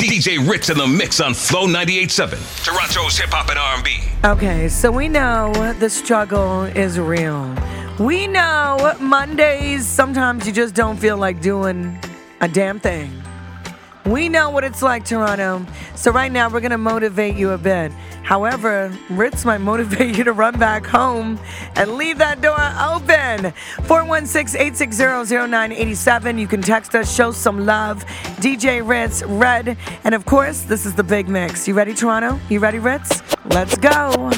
DJ Ritz in the mix on Flow 98.7, Toronto's hip hop and R&B. Okay, so we know the struggle is real. We know Mondays, sometimes you just don't feel like doing a damn thing. We know what it's like, Toronto. So right now, we're to motivate you a bit. However, Ritz might motivate you to run back home and leave that door open. 416 860 0987. You can text us, show some love. DJ Ritz, Red. And of course, this is the big mix. You ready, Toronto? You ready, Ritz? Let's go.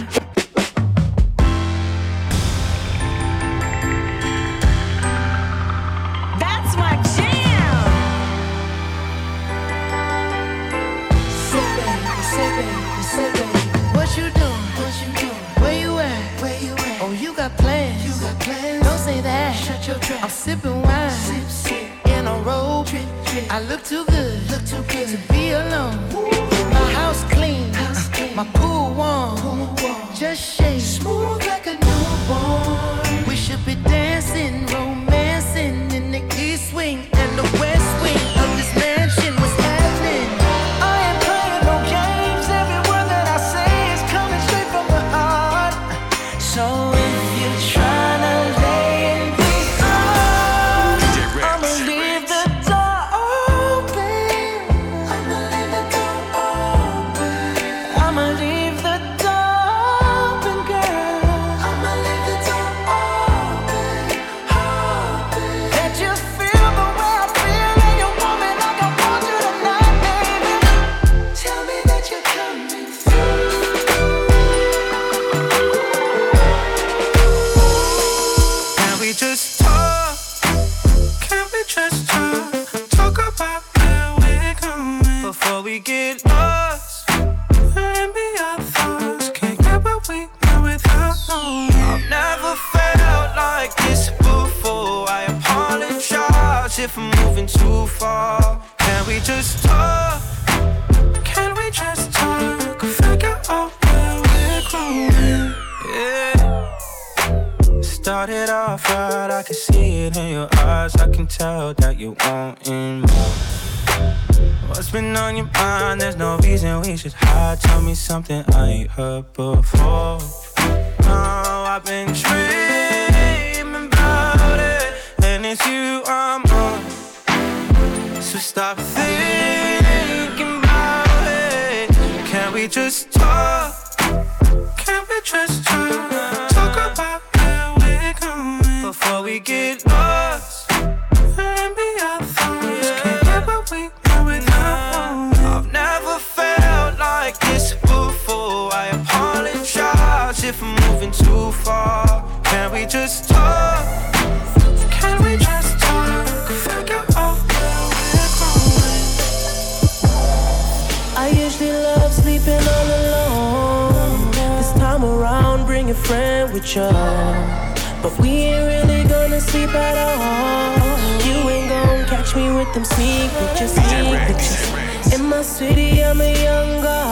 The west off I can see it in your eyes. I can tell that you wanting more. What's been on your mind? There's no reason we should hide. Tell me something I ain't heard before. Oh, I've been dreaming about it, and it's you I'm on. So stop thinking about it. Can we just But we ain't really gonna sleep at all. You ain't gonna catch me with them sneak sneak. In my city, I'm a young god.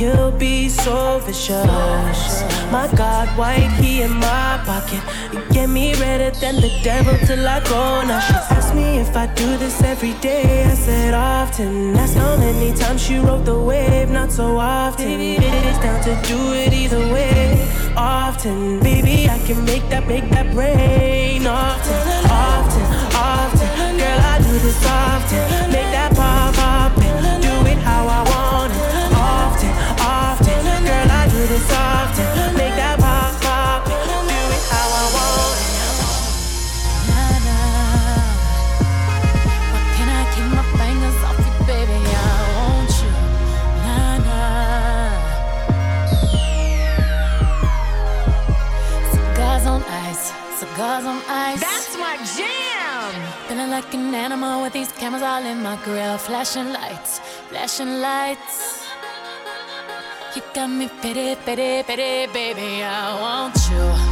Kill be so vicious. My God, white, he in my pocket. Get me redder than the devil till I go. Now she asked me if I do this every day. I said often. That's how many times she rode the wave, not so often. It's down to do it either way. Often, baby, I can make that, make that rain. Often, often, often. Girl, I do this often. Make that do this often. Make that pop, pop, do it how I want it. Nah, nah. Why can't I keep my fingers off you, baby? I want you. Nah, nah. Cigars on ice, cigars on ice. That's my jam. Feeling like an animal with these cameras all in my grill. Flashing lights, flashing lights. You got me pity, pity, pity, baby. I want you.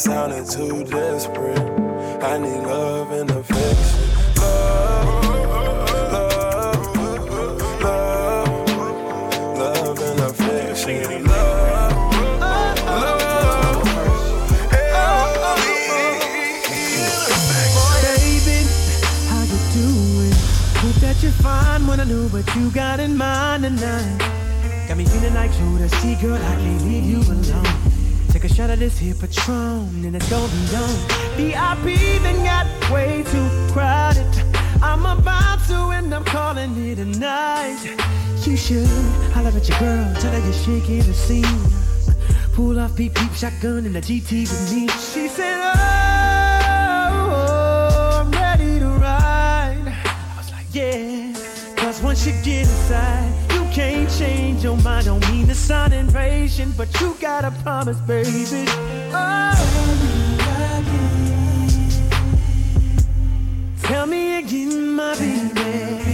sounded too desperate. I need love and affection. Love, love, love, love and affection. Love. love. Baby, how you doing? Hope that you're fine when I what you got in mind tonight. Got me feeling like Judas. Girl, I can't leave you alone. Shout of this here Patron and it's golden dome. VIP then got way too crowded. I'm about to end I'm calling it a night. You should holler at your girl, tell her you're shaking the scene. Pull off peep peep shotgun in the GT with me. She said, oh, oh, I'm ready to ride. I was like, yeah. Cause once you get inside can't change your mind. Don't mean the sun and but you got a promise, baby. Oh. Tell me again, my baby.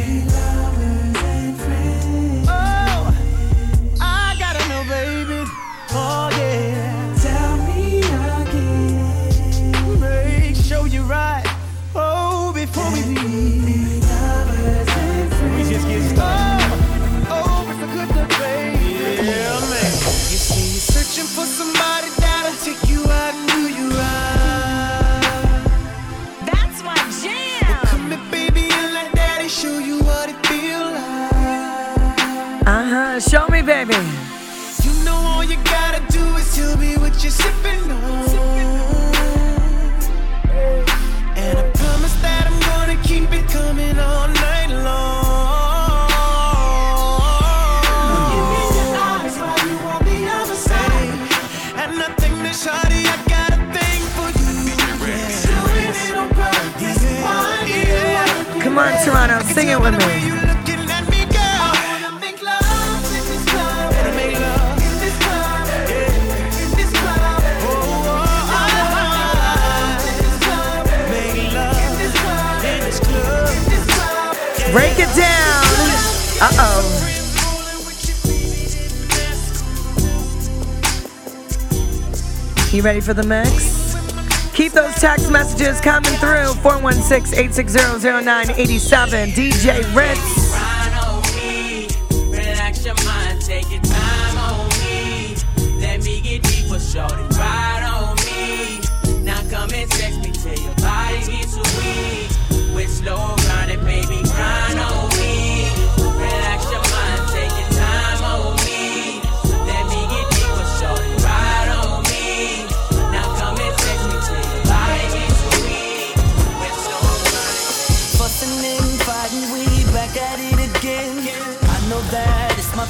Break it down. Uh oh. You ready for the mix? Keep those text messages coming through 416 860 0987. DJ Ritz. Now come and me till your weak. Lord?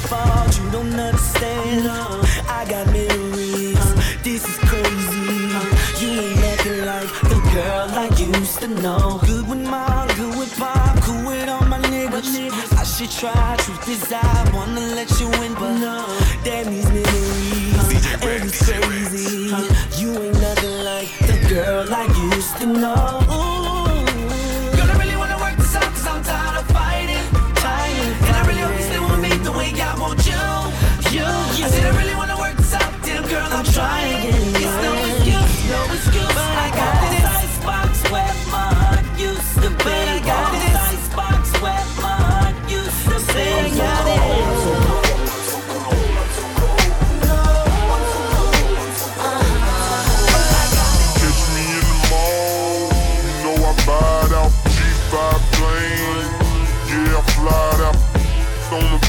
fault, you don't understand. No. I got memories, uh, this is crazy. Uh, you ain't acting like the girl I used to know. Good with my, good with pop, cool with all my niggas. I should try, truth is I wanna let you in, but no.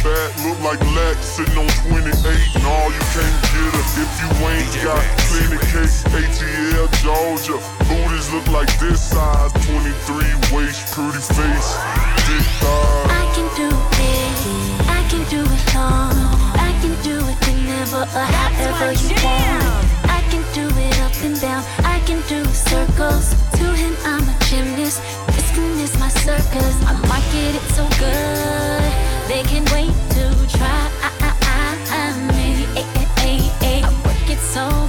fat, look like Lex, sitting on 28. No, you can't get her if you ain't got plenty cake. ATL, Georgia, booties look like this size. 23 waist, pretty face, thighs. I can do it, I can do it. I can do it or however you want. I can do it up and down, I can do circles. To him, I'm a gymnast. This is my circus. I market it so good. They can wait to try me. I work it so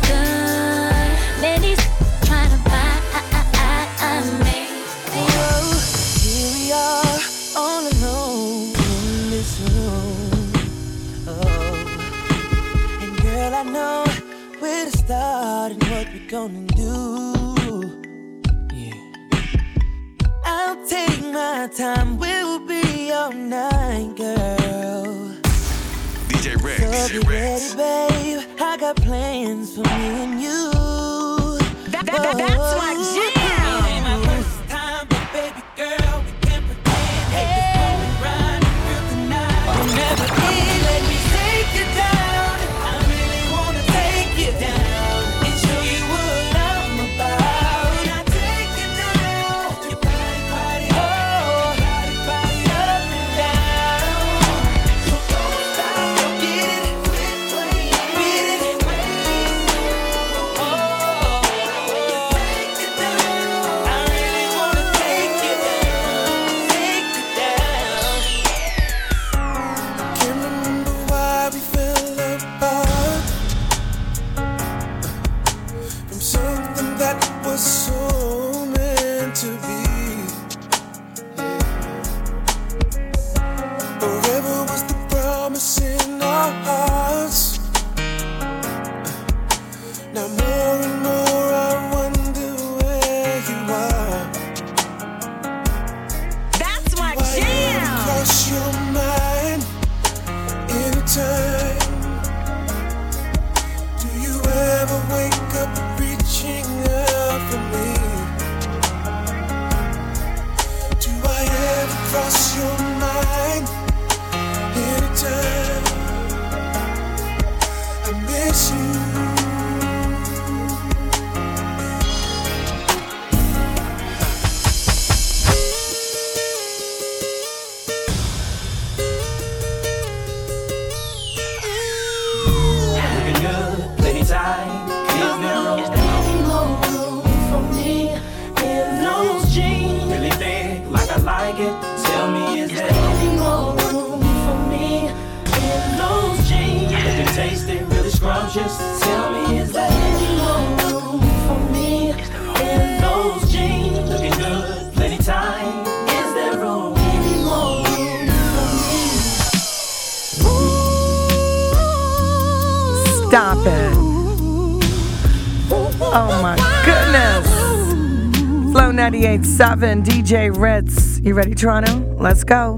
98.7 DJ Ritz. You ready, Toronto? Let's go.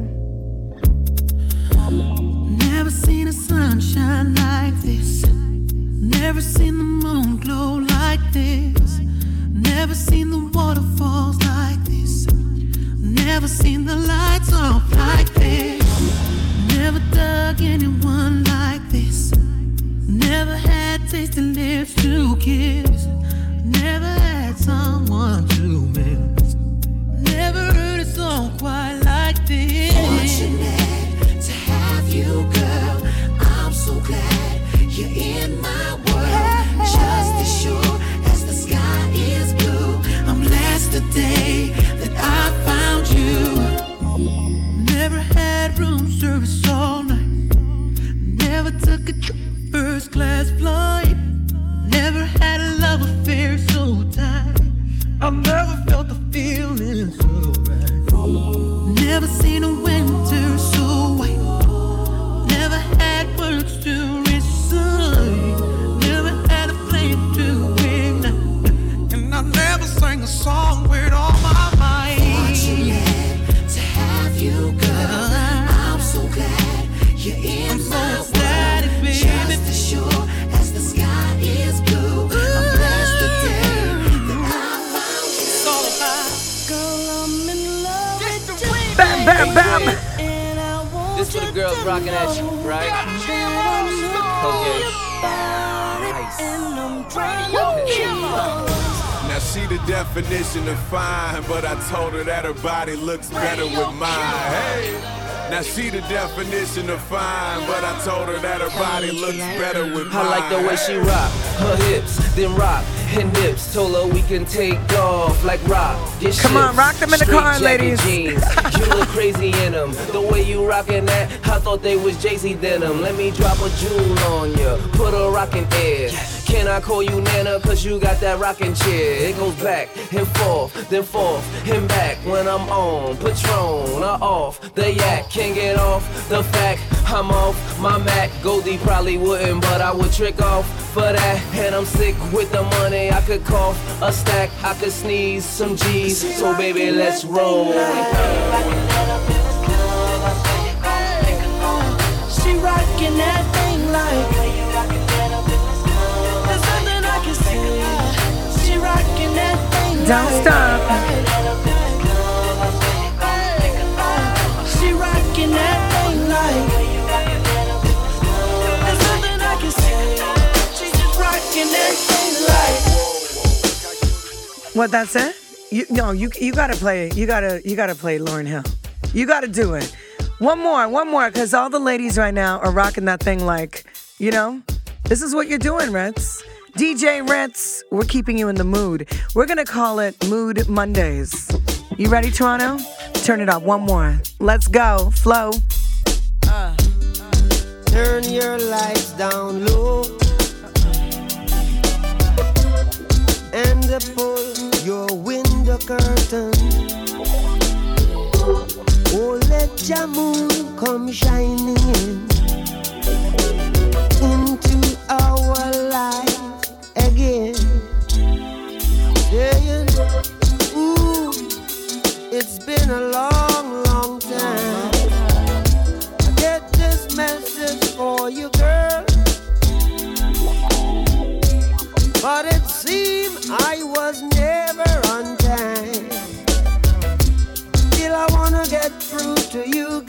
Never seen a sunshine like this. Never seen the moon glow like this. Never seen the waterfalls like this. Never seen the lights off like this. Never dug anyone like this. Never had lips to kiss. Never had someone. room service all night. Never took a trip, first class flight. Never had a love affair so tight. I've never felt the feeling so right. Never seen a girls rocking that shit, right? Now she the definition of fine, but I told her that her body looks better with mine. Hey. Now she the definition of fine, but I told her that her body looks better with mine. I like the way she rock her hips, then rock and dips. Told her we can take off like rock. Get Come on, rock them in the straight car, jacket ladies. Jeans. you look crazy in them. The way you rockin' that, I thought they was Jay-Z denim. Let me drop a jewel on ya, put a rockin' air. Can I call you Nana? Cause you got that rockin' chair. It goes back and forth, then forth and back when I'm on. Patron or off the yak. Can't get off the fact I'm off my Mac. Goldie probably wouldn't, but I would trick off for that. And I'm sick with the money. I could cough a stack, I could sneeze some G's. So baby, let's roll. Don't stop. She that thing like There's nothing I can say. She just rockin' that thing like What that's it? You no, you you gotta play. You gotta you gotta play Lauryn Hill. You gotta do it. One more, one more, because all the ladies right now are rocking that thing like, you know, this is what you're doing, Ritz. DJ Ritz, we're keeping you in the mood. We're gonna call it Mood Mondays. You ready, Toronto? Turn it up. One more. Let's go. Flow. Uh, turn your lights down low and pull your window curtain. Oh, let your moon come shining in into our life been a long, long time. I get this message for you, girl. But it seemed I was never on time. Still, I wanna get through to you,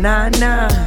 Nah, nah,